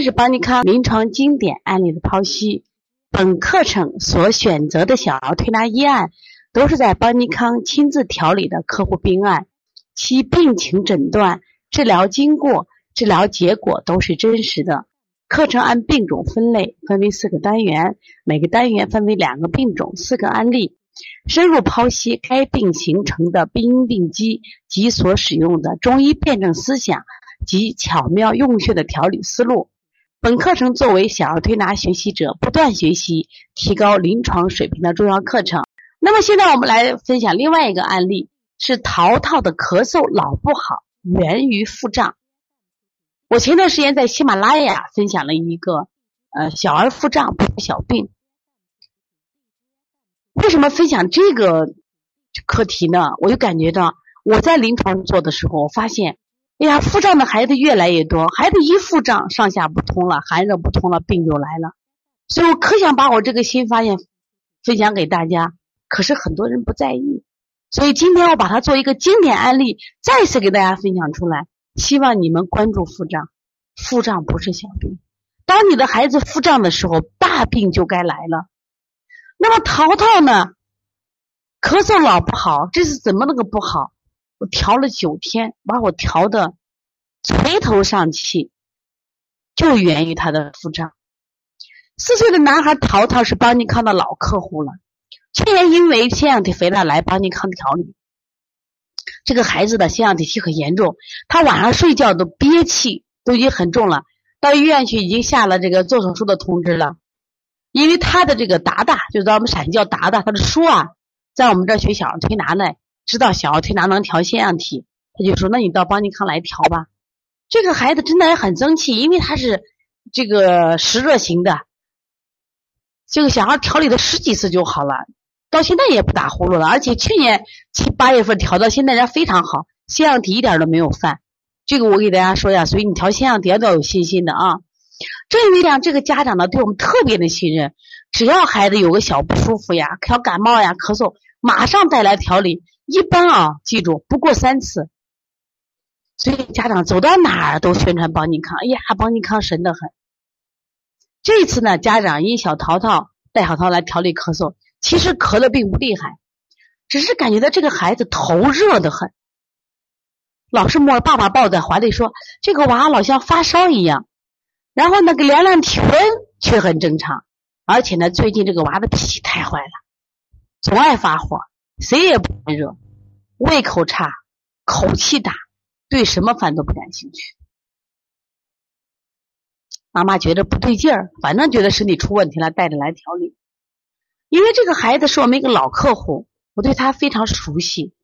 天是邦尼康临床经典案例的剖析。本课程所选择的小儿推拿医案，都是在邦尼康亲自调理的客户病案，其病情诊断、治疗经过、治疗结果都是真实的。课程按病种分类，分为四个单元，每个单元分为两个病种、四个案例，深入剖析该病形成的病因病机及所使用的中医辩证思想。及巧妙用穴的调理思路。本课程作为小儿推拿学习者不断学习、提高临床水平的重要课程。那么现在我们来分享另外一个案例，是淘淘的咳嗽老不好，源于腹胀。我前段时间在喜马拉雅分享了一个呃小儿腹胀不小病。为什么分享这个课题呢？我就感觉到我在临床做的时候，我发现。哎呀，腹胀的孩子越来越多，孩子一腹胀，上下不通了，寒热不通了，病就来了。所以我可想把我这个新发现分享给大家，可是很多人不在意。所以今天我把它做一个经典案例，再次给大家分享出来，希望你们关注腹胀。腹胀不是小病，当你的孩子腹胀的时候，大病就该来了。那么淘淘呢，咳嗽老不好，这是怎么那个不好？我调了九天，把我调的垂头丧气，就源于他的腹胀。四岁的男孩淘淘是邦尼康的老客户了，去年因为腺样体肥大来邦尼康调理。这个孩子的腺样体期很严重，他晚上睡觉都憋气，都已经很重了。到医院去已经下了这个做手术的通知了，因为他的这个达达，就在我们陕西叫达达，他的叔啊，在我们这学小儿推拿呢。知道小儿推拿能调腺样体，他就说：“那你到邦尼康来调吧。”这个孩子真的也很争气，因为他是这个湿热型的，这个小孩调理了十几次就好了，到现在也不打呼噜了，而且去年七八月份调到现在人非常好，腺样体一点都没有犯。这个我给大家说一下，所以你调腺样体要有信心的啊。正因为这样，这个家长呢对我们特别的信任，只要孩子有个小不舒服呀，调感冒呀、咳嗽，马上带来调理。一般啊，记住不过三次，所以家长走到哪儿都宣传邦尼康。哎呀，邦尼康神的很。这次呢，家长因小淘淘带小淘来调理咳嗽，其实咳的并不厉害，只是感觉到这个孩子头热的很，老是摸爸爸抱在怀里说这个娃老像发烧一样，然后那个量量体温却很正常，而且呢，最近这个娃的脾气太坏了，总爱发火。谁也不热，胃口差，口气大，对什么饭都不感兴趣。妈妈觉得不对劲儿，反正觉得身体出问题了，带着来调理。因为这个孩子是我们一个老客户，我对他非常熟悉。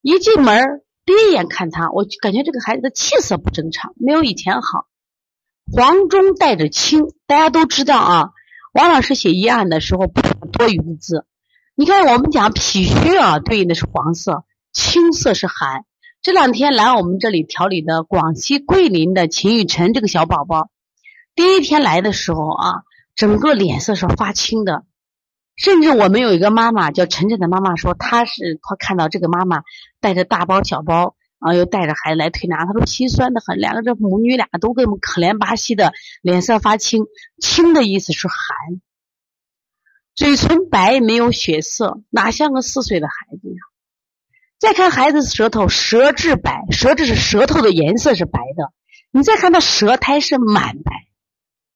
一进门第一眼看他，我感觉这个孩子的气色不正常，没有以前好。黄中带着青，大家都知道啊。王老师写医案的时候不多余的字。你看，我们讲脾虚啊，对应的是黄色，青色是寒。这两天来我们这里调理的广西桂林的秦雨辰这个小宝宝，第一天来的时候啊，整个脸色是发青的，甚至我们有一个妈妈叫晨晨的妈妈说，她是她看到这个妈妈带着大包小包啊，又带着孩子来推拿，她说心酸的很，两个这母女俩都跟可怜巴西的，脸色发青，青的意思是寒。嘴唇白没有血色，哪像个四岁的孩子呀？再看孩子舌头，舌质白，舌质是舌头的颜色是白的。你再看他舌苔是满白，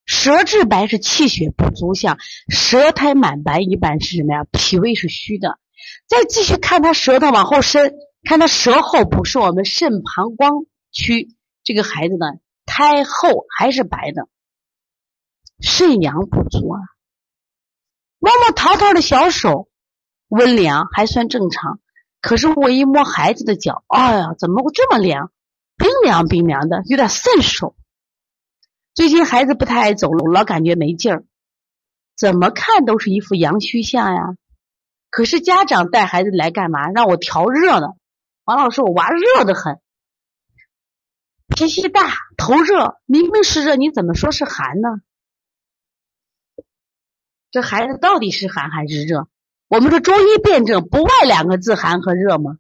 舌质白是气血不足象，舌苔满白一般是什么呀？脾胃是虚的。再继续看他舌头往后伸，看他舌后部是我们肾膀胱区，这个孩子呢苔厚还是白的，肾阳不足啊。摸摸淘淘的小手，温凉还算正常。可是我一摸孩子的脚，哎呀，怎么会这么凉？冰凉冰凉的，有点渗手。最近孩子不太爱走路，老感觉没劲儿，怎么看都是一副阳虚相呀。可是家长带孩子来干嘛？让我调热呢。王老师，我娃热的很，脾气大，头热，明明是热，你怎么说是寒呢？这孩子到底是寒还是热？我们说中医辩证不外两个字寒和热吗？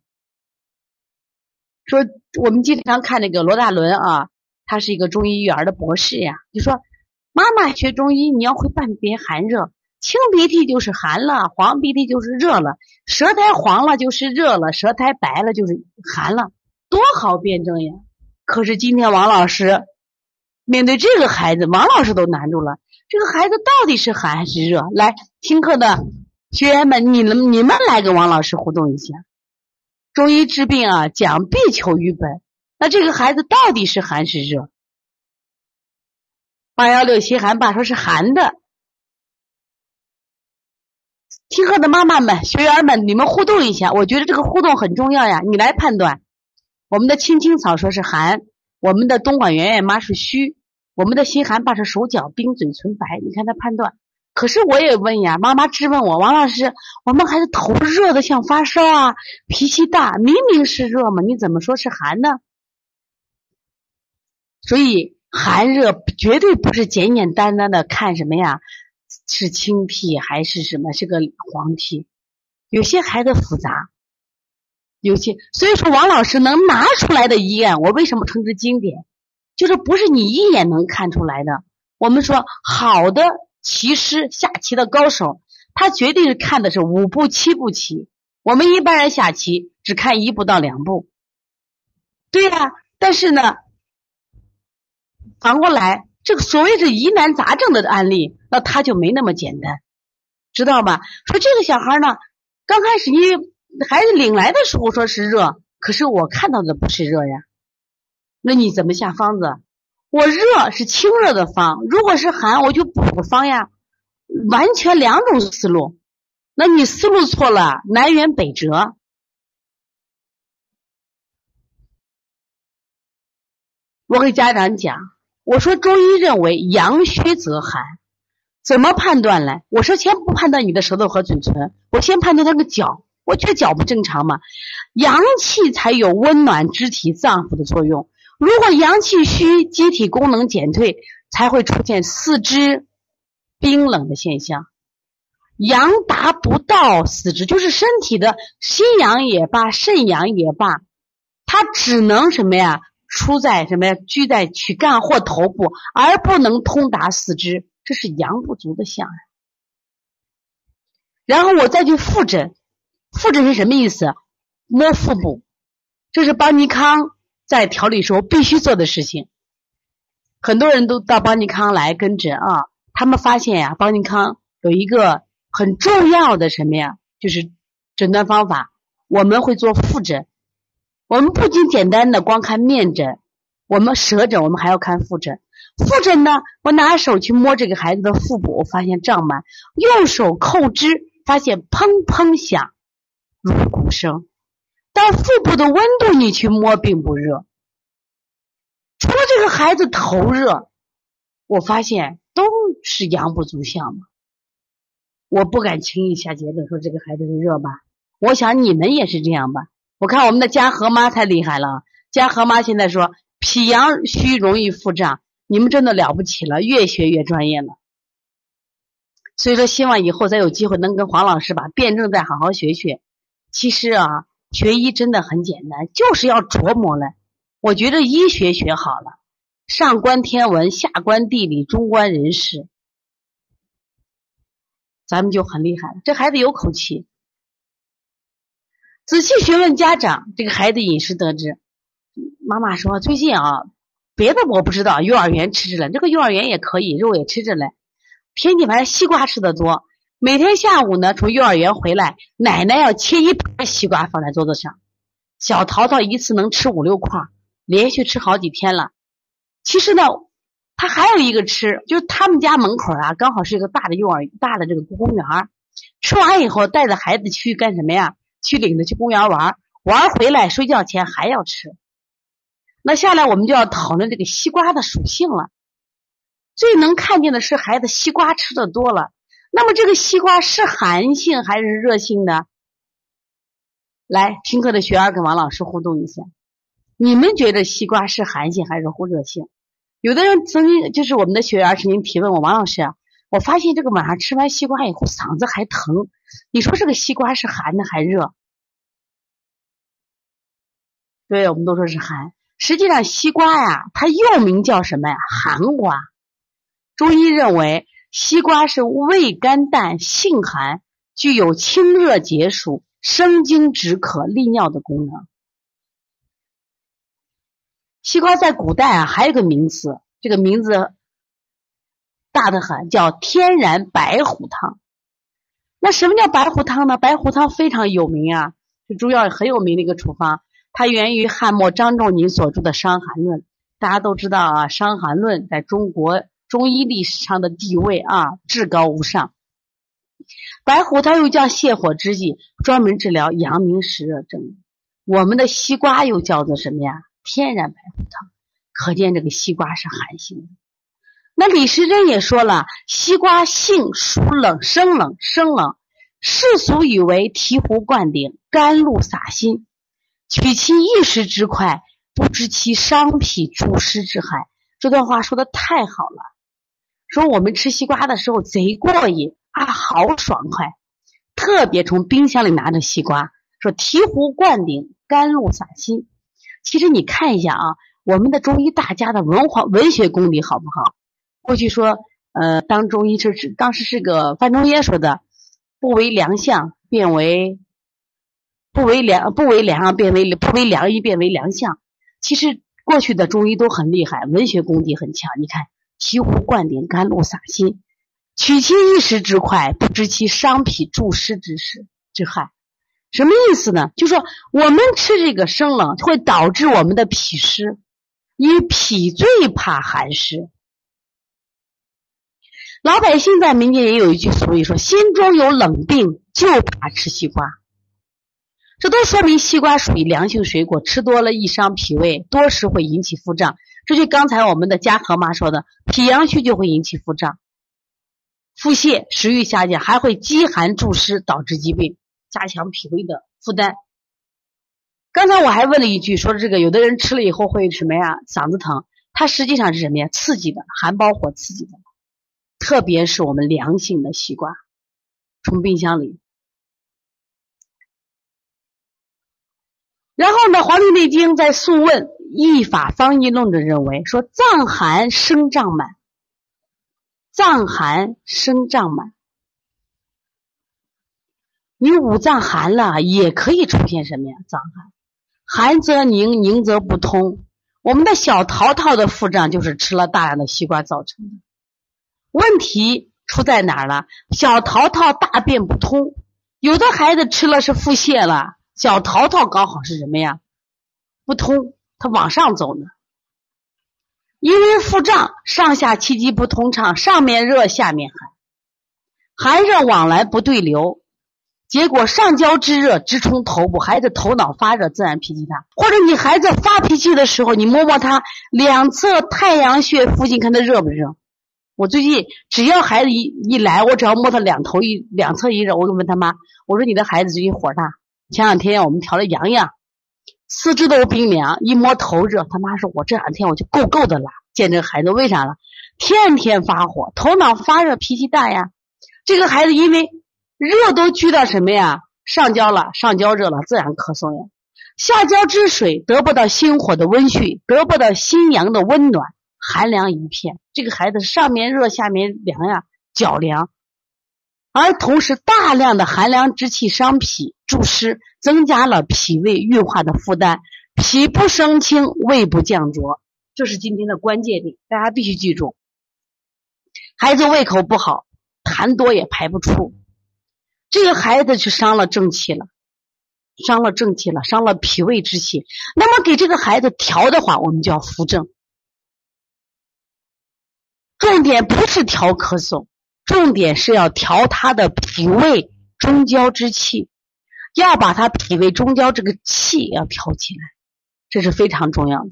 说我们经常看那个罗大伦啊，他是一个中医育儿的博士呀，就说妈妈学中医，你要会辨别寒热，清鼻涕就是寒了，黄鼻涕就是热了，舌苔黄了就是热了，舌苔白了就是寒了，多好辩证呀！可是今天王老师面对这个孩子，王老师都难住了，这个孩子到底是寒还是热？来听课的学员们，你们你们来跟王老师互动一下。中医治病啊，讲必求于本。那这个孩子到底是寒是热？八幺六心寒爸说是寒的。听课的妈妈们、学员们，你们互动一下，我觉得这个互动很重要呀。你来判断。我们的青青草说是寒，我们的东莞圆圆妈是虚，我们的心寒爸是手脚冰、嘴唇白。你看他判断。可是我也问呀，妈妈质问我，王老师，我们孩子头热的像发烧啊，脾气大，明明是热嘛，你怎么说是寒呢？所以寒热绝对不是简简单单的看什么呀，是清涕还是什么是个黄涕？有些孩子复杂，有些所以说王老师能拿出来的医案，我为什么称之经典？就是不是你一眼能看出来的。我们说好的。棋师下棋的高手，他绝对是看的是五步七步棋。我们一般人下棋只看一步到两步。对呀，但是呢，反过来，这个所谓是疑难杂症的案例，那他就没那么简单，知道吧？说这个小孩呢，刚开始你孩子领来的时候说是热，可是我看到的不是热呀，那你怎么下方子？我热是清热的方，如果是寒，我就补个方呀，完全两种思路。那你思路错了，南辕北辙。我给家长讲，我说中医认为阳虚则寒，怎么判断嘞？我说先不判断你的舌头和嘴唇，我先判断他个脚，我觉得脚不正常嘛，阳气才有温暖肢体脏腑的作用。如果阳气虚，机体功能减退，才会出现四肢冰冷的现象。阳达不到四肢，就是身体的心阳也罢，肾阳也罢，它只能什么呀？出在什么呀？居在躯干或头部，而不能通达四肢，这是阳不足的象。然后我再去复诊，复诊是什么意思？摸腹部，这是邦尼康。在调理时候必须做的事情，很多人都到邦尼康来跟诊啊。他们发现呀，邦尼康有一个很重要的什么呀，就是诊断方法。我们会做腹诊，我们不仅简单的光看面诊，我们舌诊，我们还要看腹诊。腹诊呢，我拿手去摸这个孩子的腹部，我发现胀满；用手叩之，发现砰砰响，如鼓声。但腹部的温度你去摸并不热，除了这个孩子头热，我发现都是阳不足象嘛。我不敢轻易下结论说这个孩子是热吧。我想你们也是这样吧。我看我们的嘉禾妈太厉害了，嘉禾妈现在说脾阳虚容易腹胀，你们真的了不起了，越学越专业了。所以说，希望以后再有机会能跟黄老师把辩证再好好学学。其实啊。学医真的很简单，就是要琢磨了。我觉得医学学好了，上观天文，下观地理，中观人事，咱们就很厉害了。这孩子有口气。仔细询问家长，这个孩子饮食得知，妈妈说最近啊，别的我不知道，幼儿园吃着了，这个幼儿园也可以，肉也吃着嘞，天气反正西瓜吃的多。每天下午呢，从幼儿园回来，奶奶要切一盘西瓜放在桌子上，小淘淘一次能吃五六块，连续吃好几天了。其实呢，他还有一个吃，就是他们家门口啊，刚好是一个大的幼儿大的这个公园吃完以后，带着孩子去干什么呀？去领着去公园玩，玩回来睡觉前还要吃。那下来我们就要讨论这个西瓜的属性了。最能看见的是孩子西瓜吃的多了。那么这个西瓜是寒性还是热性的？来听课的学员跟王老师互动一下，你们觉得西瓜是寒性还是或热性？有的人曾经就是我们的学员曾经提问我，王老师啊，我发现这个晚上吃完西瓜以后嗓子还疼，你说这个西瓜是寒的还热？对，我们都说是寒。实际上西瓜呀，它又名叫什么呀？寒瓜。中医认为，西瓜是味甘淡、性寒，具有清热解暑、生津止渴、利尿的功能。西瓜在古代啊，还有个名词，这个名字大的很，叫天然白虎汤。那什么叫白虎汤呢？白虎汤非常有名啊，是中药很有名的一个处方。它源于汉末张仲景所著的《伤寒论》。大家都知道啊，《伤寒论》在中国。中医历史上的地位啊，至高无上。白虎汤又叫泻火之剂，专门治疗阳明湿热症。我们的西瓜又叫做什么呀？天然白虎汤。可见这个西瓜是寒性的。那李时珍也说了，西瓜性属冷，生冷，生冷。世俗以为醍醐灌顶，甘露洒心，取其一时之快，不知其伤脾助湿之害。这段话说的太好了。说我们吃西瓜的时候贼过瘾啊，好爽快！特别从冰箱里拿着西瓜，说醍醐灌顶，甘露洒心。其实你看一下啊，我们的中医大家的文化文学功底好不好？过去说，呃，当中医是当时是个范仲淹说的，不为良相，变为不为良，不为良变为不为良医，变为良相。其实过去的中医都很厉害，文学功底很强。你看。醍醐灌顶，甘露洒心，取其一时之快，不知其伤脾助湿之事之害。什么意思呢？就说我们吃这个生冷，会导致我们的脾湿，因为脾最怕寒湿。老百姓在民间也有一句俗语说：“心中有冷病，就怕吃西瓜。”这都说明西瓜属于凉性水果，吃多了易伤脾胃，多食会引起腹胀。这就刚才我们的家和妈说的，脾阳虚就会引起腹胀、腹泻、食欲下降，还会积寒助湿，导致疾病，加强脾胃的负担。刚才我还问了一句，说这个有的人吃了以后会什么呀？嗓子疼，它实际上是什么呀？刺激的，寒包火刺激的，特别是我们凉性的西瓜，从冰箱里。然后呢，《黄帝内经》在《素问·易法方义论》的认为说，脏寒生胀满，脏寒生胀满，你五脏寒了，也可以出现什么呀？脏寒，寒则凝，凝则不通。我们的小桃桃的腹胀就是吃了大量的西瓜造成的。问题出在哪儿了？小桃桃大便不通，有的孩子吃了是腹泻了。小桃桃刚好是什么呀？不通，它往上走呢。因为腹胀，上下气机不通畅，上面热，下面寒，寒热往来不对流，结果上焦之热直冲头部，孩子头脑发热，自然脾气大。或者你孩子发脾气的时候，你摸摸他两侧太阳穴附近，看他热不热？我最近只要孩子一一来，我只要摸他两头一两侧一热，我就问他妈，我说你的孩子最近火大。前两天我们调了阳阳，四肢都冰凉，一摸头热。他妈说：“我这两天我就够够的了。”见这个孩子为啥了？天天发火，头脑发热，脾气大呀。这个孩子因为热都聚到什么呀？上焦了，上焦热了，自然咳嗽呀。下焦之水得不到心火的温煦，得不到心阳的温暖，寒凉一片。这个孩子上面热，下面凉呀，脚凉。而同时，大量的寒凉之气伤脾助湿，增加了脾胃运化的负担，脾不升清，胃不降浊，这是今天的关键点，大家必须记住。孩子胃口不好，痰多也排不出，这个孩子就伤了正气了，伤了正气了，伤了脾胃之气。那么给这个孩子调的话，我们就要扶正，重点不是调咳嗽。重点是要调他的脾胃中焦之气，要把他脾胃中焦这个气要调起来，这是非常重要的。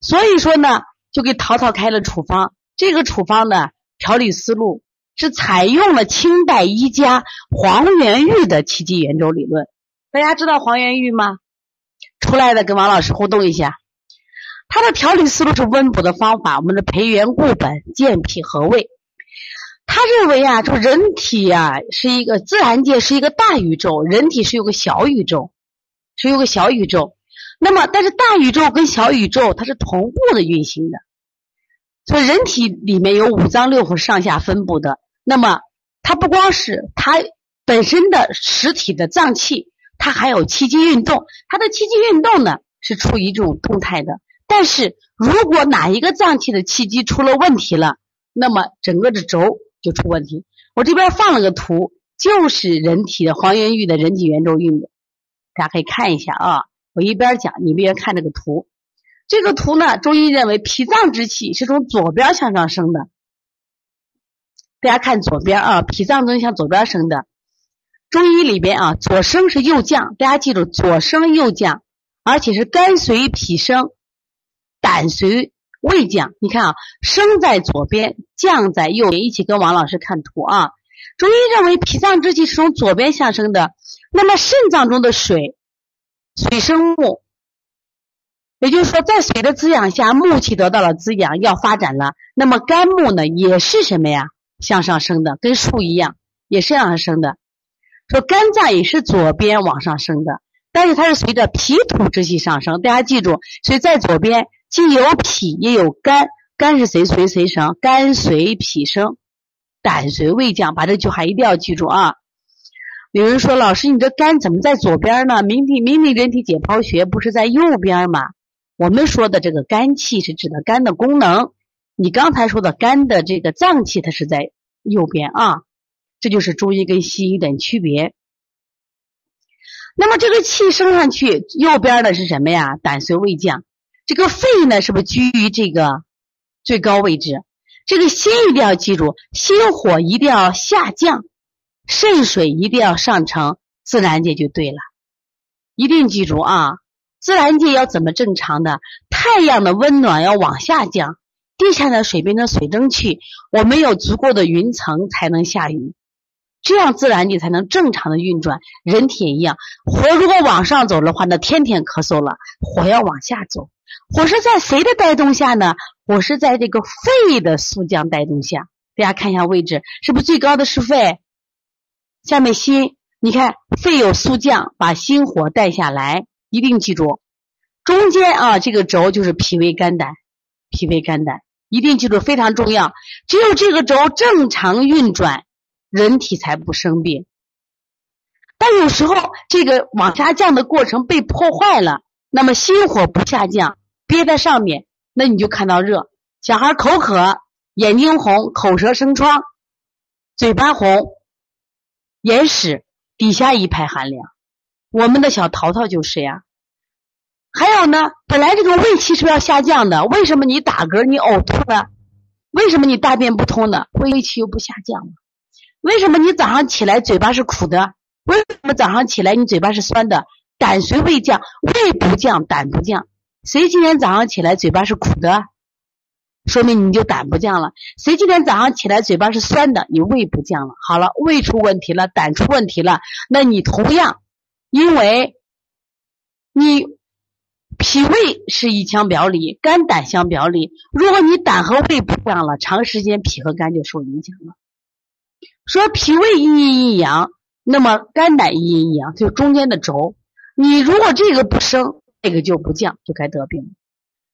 所以说呢，就给淘淘开了处方。这个处方的调理思路是采用了清代医家黄元玉的气机圆周理论。大家知道黄元玉吗？出来的跟王老师互动一下。他的调理思路是温补的方法，我们的培元固本，健脾和胃。他认为啊，就人体啊是一个自然界是一个大宇宙，人体是有个小宇宙，是有个小宇宙。那么，但是大宇宙跟小宇宙它是同步的运行的，所以人体里面有五脏六腑上下分布的。那么，它不光是它本身的实体的脏器，它还有气机运动。它的气机运动呢是处于一种动态的。但是如果哪一个脏器的气机出了问题了，那么整个的轴就出问题。我这边放了个图，就是人体的黄元玉的人体圆周运动，大家可以看一下啊。我一边讲，你一边看这个图。这个图呢，中医认为脾脏之气是从左边向上升的。大家看左边啊，脾脏都向左边升的。中医里边啊，左升是右降，大家记住，左升右降，而且是肝随脾升，胆随胃降。你看啊，升在左边，降在右边。一起跟王老师看图啊。中医认为脾脏之气是从左边向升的，那么肾脏中的水。水生木，也就是说，在水的滋养下，木气得到了滋养，要发展了。那么肝木呢，也是什么呀？向上升的，跟树一样，也是向上升的。说肝脏也是左边往上升的，但是它是随着脾土之气上升。大家记住，所以在左边既有脾也有肝，肝是谁随谁生？肝随脾生，胆随胃降。把这句话一定要记住啊。有人说：“老师，你这肝怎么在左边呢？明明明明人体解剖学不是在右边吗？”我们说的这个肝气是指的肝的功能，你刚才说的肝的这个脏器它是在右边啊，这就是中医跟西医的区别。那么这个气升上去，右边的是什么呀？胆随胃降，这个肺呢是不是居于这个最高位置？这个心一定要记住，心火一定要下降。肾水一定要上乘，自然界就对了。一定记住啊，自然界要怎么正常的？太阳的温暖要往下降，地下的水变成水蒸气，我们有足够的云层才能下雨，这样自然界才能正常的运转。人体也一样，火如果往上走的话，那天天咳嗽了。火要往下走，火是在谁的带动下呢？火是在这个肺的速降带动下。大家看一下位置，是不是最高的是肺？下面心，你看肺有肃降，把心火带下来，一定记住。中间啊，这个轴就是脾胃肝胆，脾胃肝胆，一定记住，非常重要。只有这个轴正常运转，人体才不生病。但有时候这个往下降的过程被破坏了，那么心火不下降，憋在上面，那你就看到热，小孩口渴，眼睛红，口舌生疮，嘴巴红。眼屎底下一排寒凉，我们的小淘淘就是呀。还有呢，本来这个胃气是要下降的，为什么你打嗝、你呕吐了？为什么你大便不通呢？胃气又不下降了。为什么你早上起来嘴巴是苦的？为什么早上起来你嘴巴是酸的？胆随胃降，胃不降，胆不降。谁今天早上起来嘴巴是苦的？说明你就胆不降了。谁今天早上起来嘴巴是酸的，你胃不降了。好了，胃出问题了，胆出问题了，那你同样，因为你脾胃是一腔表里，肝胆相表里。如果你胆和胃不降了，长时间脾和肝就受影响了。说脾胃一阴一阳，那么肝胆一阴一阳，就中间的轴。你如果这个不升，那个就不降，就该得病。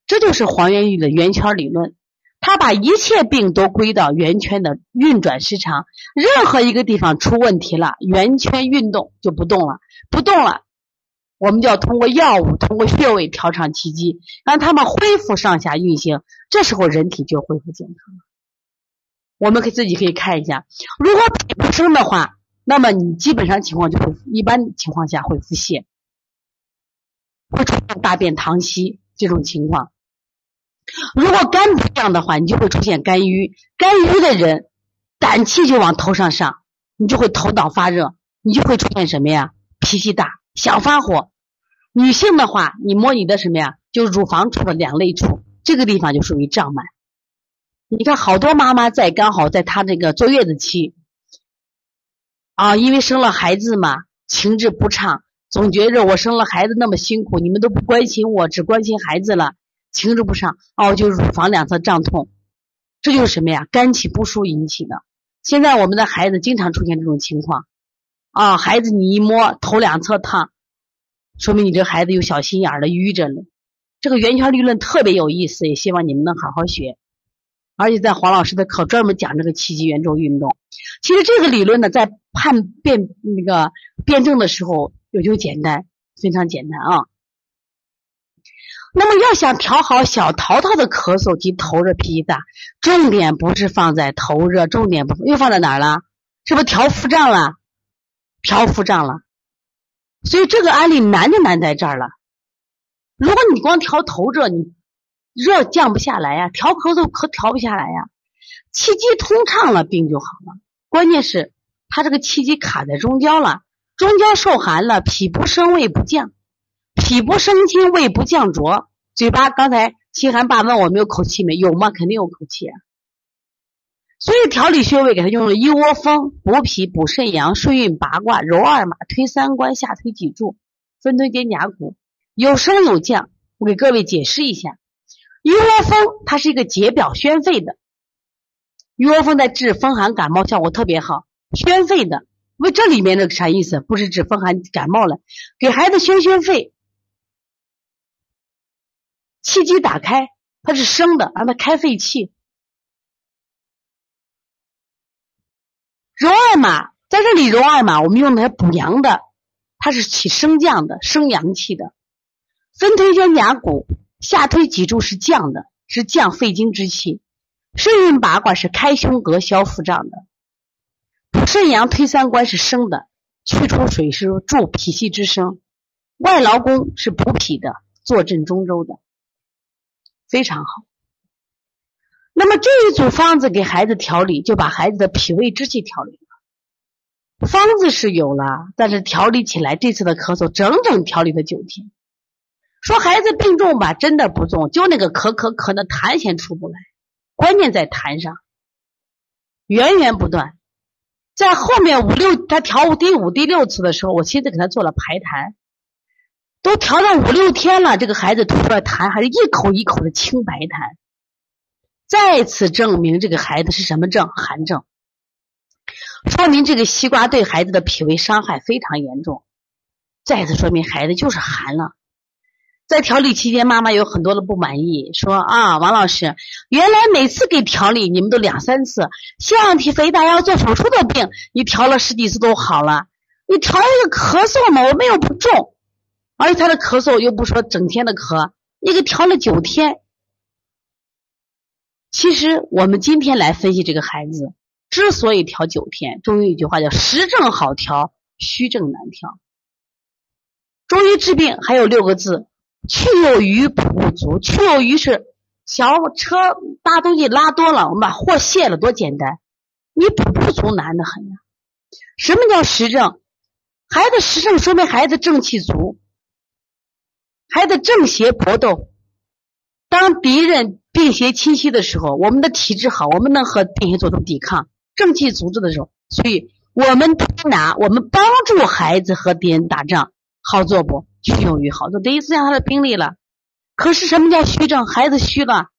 这就是黄元玉的圆圈理论。他把一切病都归到圆圈的运转失常，任何一个地方出问题了，圆圈运动就不动了，不动了，我们就要通过药物、通过穴位调畅气机，让他们恢复上下运行，这时候人体就恢复健康了。我们可以自己可以看一下，如果脾不升的话，那么你基本上情况就会一般情况下会腹泻，会出现大便溏稀这种情况。如果肝不降的话，你就会出现肝郁。肝郁的人，胆气就往头上上，你就会头脑发热，你就会出现什么呀？脾气大，想发火。女性的话，你摸你的什么呀？就乳房处的两肋处，这个地方就属于胀满。你看，好多妈妈在刚好在她这个坐月子期，啊，因为生了孩子嘛，情志不畅，总觉着我生了孩子那么辛苦，你们都不关心我，只关心孩子了。情志不上哦，就乳房两侧胀痛，这就是什么呀？肝气不舒引起的。现在我们的孩子经常出现这种情况，啊，孩子你一摸头两侧烫，说明你这孩子有小心眼儿的愚着了。这个圆圈理论特别有意思，也希望你们能好好学。而且在黄老师的课专门讲这个气机圆周运动。其实这个理论呢，在判辩那个辩证的时候也就简单，非常简单啊。那么要想调好小淘淘的咳嗽及头热脾气大，重点不是放在头热，重点不又放在哪儿了？是不是调腹胀了？调腹胀了。所以这个案例难就难在这儿了。如果你光调头热，你热降不下来呀，调咳嗽可调不下来呀。气机通畅了，病就好了。关键是他这个气机卡在中焦了，中焦受寒了，脾不升，胃不降。脾不生津，胃不降浊，嘴巴刚才七寒爸问我没有口气没？有吗？肯定有口气啊。所以调理穴位给他用了一窝蜂、补脾、补肾阳、顺运八卦、揉二马、推三关、下推脊柱、分推肩胛骨，有升有降。我给各位解释一下，一窝蜂它是一个解表宣肺的，一窝蜂在治风寒感冒效果特别好，宣肺的。为这里面的啥意思？不是指风寒感冒了，给孩子宣宣肺。气机打开，它是升的，让它开肺气。揉二马在这里揉二马，我们用的是补阳的，它是起升降的，升阳气的。分推肩胛骨，下推脊柱是降的，是降肺经之气。顺运八卦是开胸膈、消腹胀的。肾阳、推三关是升的，去除水是助脾气之升。外劳宫是补脾的，坐镇中州的。非常好。那么这一组方子给孩子调理，就把孩子的脾胃之气调理了。方子是有了，但是调理起来，这次的咳嗽整整调理了九天。说孩子病重吧，真的不重，就那个咳咳咳的痰先出不来，关键在痰上，源源不断。在后面五六他调第五、第六次的时候，我亲自给他做了排痰。都调了五六天了，这个孩子吐出来痰还是一口一口的清白痰，再次证明这个孩子是什么症？寒症，说明这个西瓜对孩子的脾胃伤害非常严重，再次说明孩子就是寒了。在调理期间，妈妈有很多的不满意，说啊，王老师，原来每次给调理你们都两三次，腺样体肥大要做手术的病，你调了十几次都好了，你调一个咳嗽嘛，我们又不重。而且他的咳嗽又不说整天的咳，你给调了九天。其实我们今天来分析这个孩子，之所以调九天，中医有一句话叫“实症好调，虚症难调”。中医治病还有六个字：去有余，补不足。去有余是小车大东西拉多了，我们把货卸了，多简单。你补不足难得很呀。什么叫实症？孩子实症说明孩子正气足。孩子正邪搏斗，当敌人病邪侵袭的时候，我们的体质好，我们能和病邪做出抵抗，正气足着的时候，所以我们推拿，我们帮助孩子和敌人打仗，好做不？去有余好就，等于增加他的兵力了。可是什么叫虚症？孩子虚了，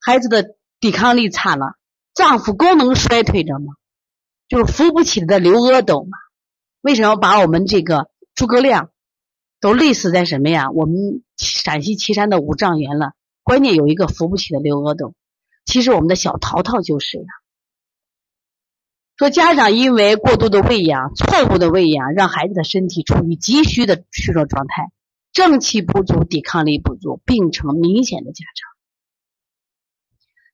孩子的抵抗力差了，脏腑功能衰退着嘛，就是扶不起的刘阿斗嘛。为什么把我们这个诸葛亮？都累死在什么呀？我们陕西岐山的五丈原了，关键有一个扶不起的刘阿斗。其实我们的小淘淘就是呀。说家长因为过度的喂养、错误的喂养，让孩子的身体处于急需的虚弱状态，正气不足、抵抗力不足，病程明显的加长。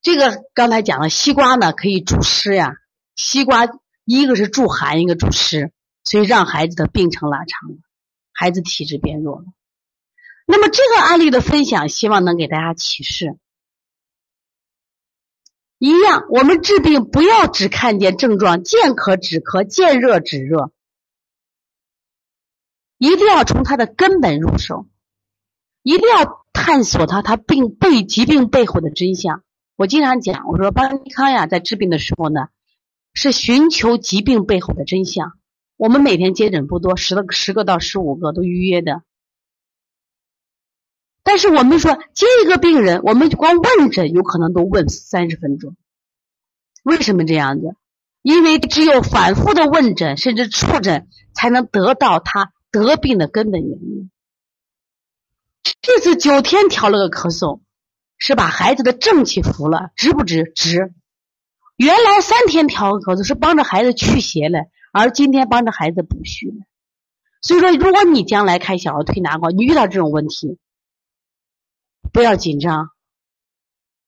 这个刚才讲了，西瓜呢可以助湿呀。西瓜一个是助寒，一个助湿，所以让孩子的病程拉长了。孩子体质变弱了，那么这个案例的分享，希望能给大家启示。一样，我们治病不要只看见症状，见咳止咳，见热止热，一定要从它的根本入手，一定要探索它它病背疾病背后的真相。我经常讲，我说邦尼康呀，在治病的时候呢，是寻求疾病背后的真相。我们每天接诊不多，十个十个到十五个都预约的。但是我们说接一个病人，我们光问诊有可能都问三十分钟。为什么这样子？因为只有反复的问诊，甚至触诊，才能得到他得病的根本原因。这次九天调了个咳嗽，是把孩子的正气扶了，值不值？值。原来三天调个咳嗽是帮着孩子去邪了，而今天帮着孩子补虚了。所以说，如果你将来开小儿推拿馆，你遇到这种问题，不要紧张。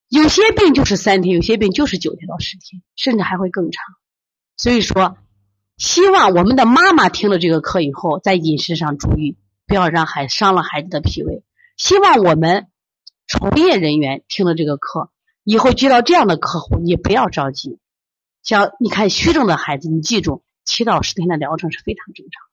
有些病就是三天，有些病就是九天到十天，甚至还会更长。所以说，希望我们的妈妈听了这个课以后，在饮食上注意，不要让孩伤了孩子的脾胃。希望我们从业人员听了这个课以后，接到这样的客户，你不要着急。像你看虚症的孩子，你记住，七到十天的疗程是非常正常。